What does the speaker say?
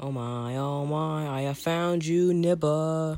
Oh my, oh my, I have found you, Nibba.